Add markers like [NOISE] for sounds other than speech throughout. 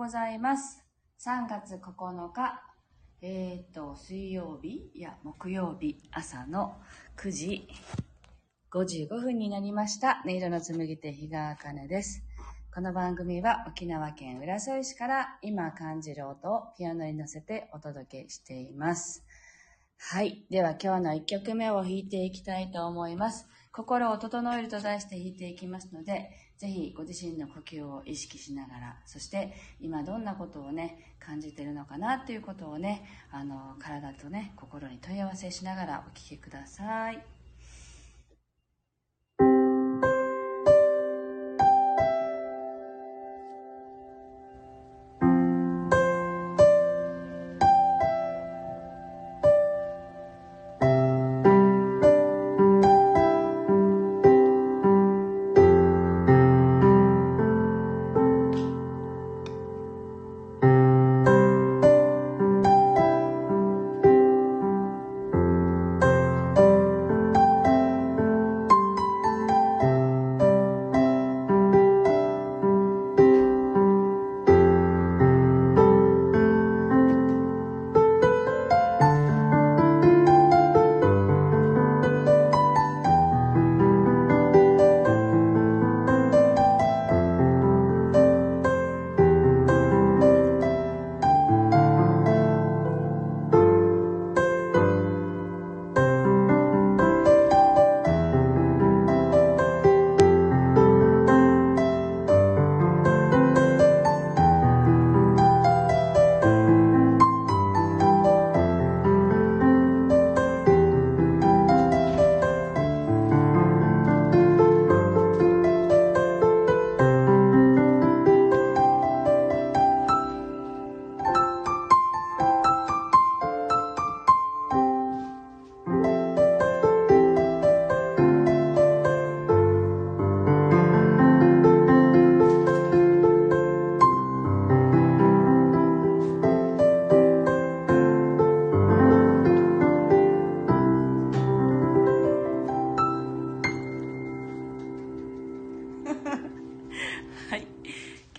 ございます。3月9日、えっ、と、水曜日、いや、木曜日、朝の9時55分になりました。音色の紡ぎ手、日川茜です。この番組は沖縄県浦添市から今感じる音をピアノに乗せてお届けしています。はい。では今日の1曲目を弾いていきたいと思います。心を整えると題して弾いていきますので、ぜひご自身の呼吸を意識しながら、そして今どんなことをね、感じてるのかなということをね、あの、体とね、心に問い合わせしながらお聞きくださ。い。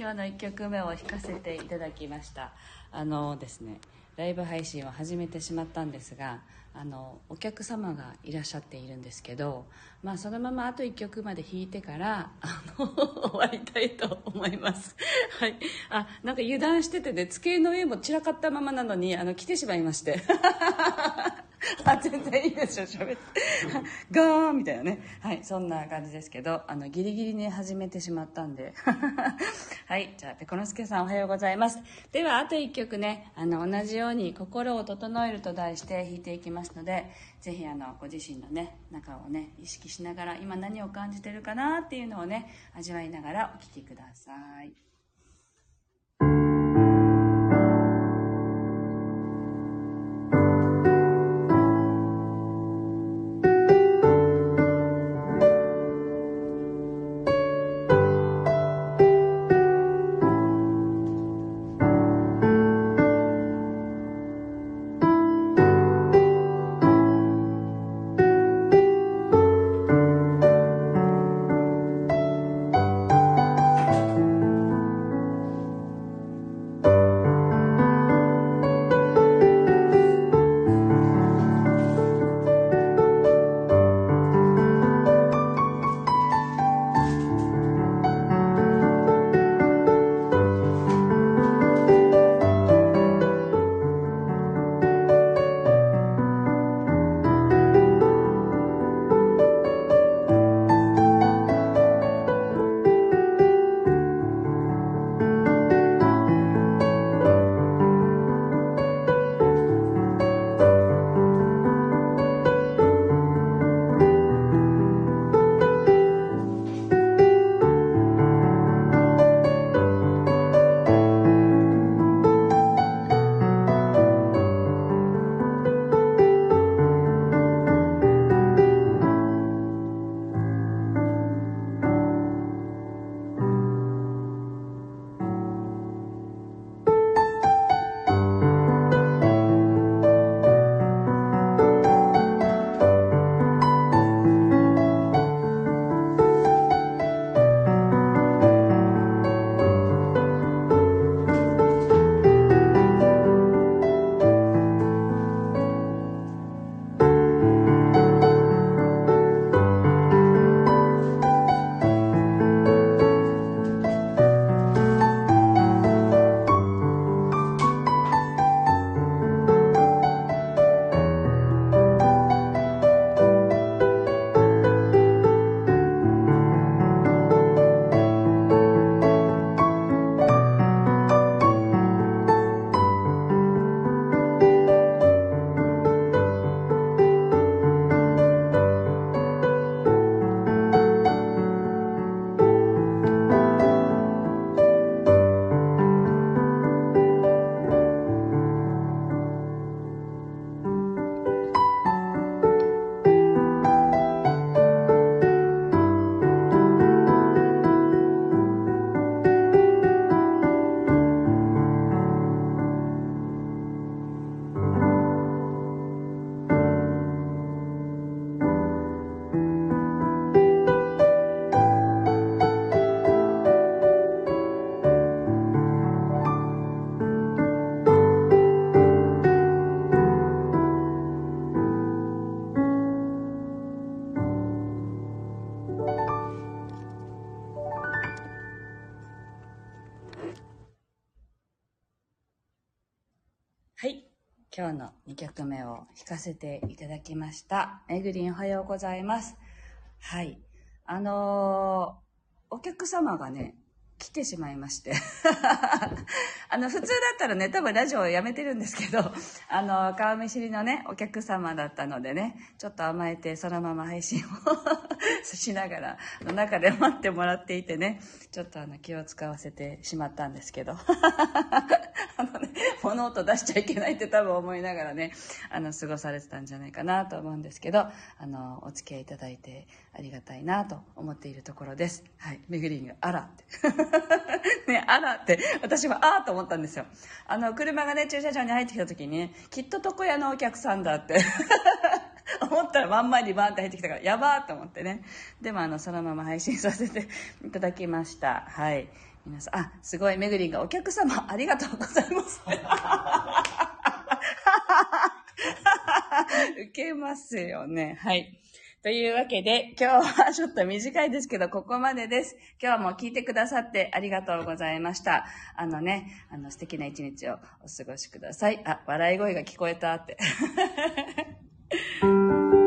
今日の1曲目を弾かせていただきました。あのですね、ライブ配信を始めてしまったんですが、あの、お客様がいらっしゃっているんですけど、まあそのままあと1曲まで弾いてから、あの、[LAUGHS] 終わりたいと思います。はい。あ、なんか油断しててね、机の上も散らかったままなのに、あの、来てしまいまして。[LAUGHS] あ、全然いいですよ、喋って。[LAUGHS] ガーンみたいなね。はい、そんな感じですけど、あの、ギリギリに始めてしまったんで。[LAUGHS] はい、じゃあ、ペコノスケさんおはようございます。では、あと一曲ね、あの、同じように心を整えると題して弾いていきますので、ぜひ、あの、ご自身のね、中をね、意識しながら、今何を感じてるかなっていうのをね、味わいながらお聴きください。「今日の2曲目を弾かせていただきました。めぐりんおはようございます。はい。あのーお客様がね、来てしまいまして。[LAUGHS] あの、普通だったらね、多分ラジオをやめてるんですけど、[LAUGHS] あの、顔見知りのね、お客様だったのでね、ちょっと甘えてそのまま配信を [LAUGHS] しながら、の中で待ってもらっていてね、ちょっとあの、気を使わせてしまったんですけど。あの、[LAUGHS] 物音出しちゃいけないって多分思いながらね、あの、過ごされてたんじゃないかなと思うんですけど、あの、お付き合いいただいてありがたいなと思っているところです。はい。めぐりんが、あらって。[LAUGHS] ね、あらって、私はあーと思ったんですよ。あの、車がね、駐車場に入ってきた時に、ね、きっと床屋のお客さんだって。[LAUGHS] 思ったらまんまにバーンって入ってきたから、やばーと思ってね。でもあの、そのまま配信させていただきました。はい。皆さん、あ、すごい、めぐりんがお客様ありがとうございます。受けますよね。はい。というわけで、今日はちょっと短いですけど、ここまでです。今日も聞いてくださってありがとうございました。あのね、あの素敵な一日をお過ごしください。あ、笑い声が聞こえたって。[LAUGHS]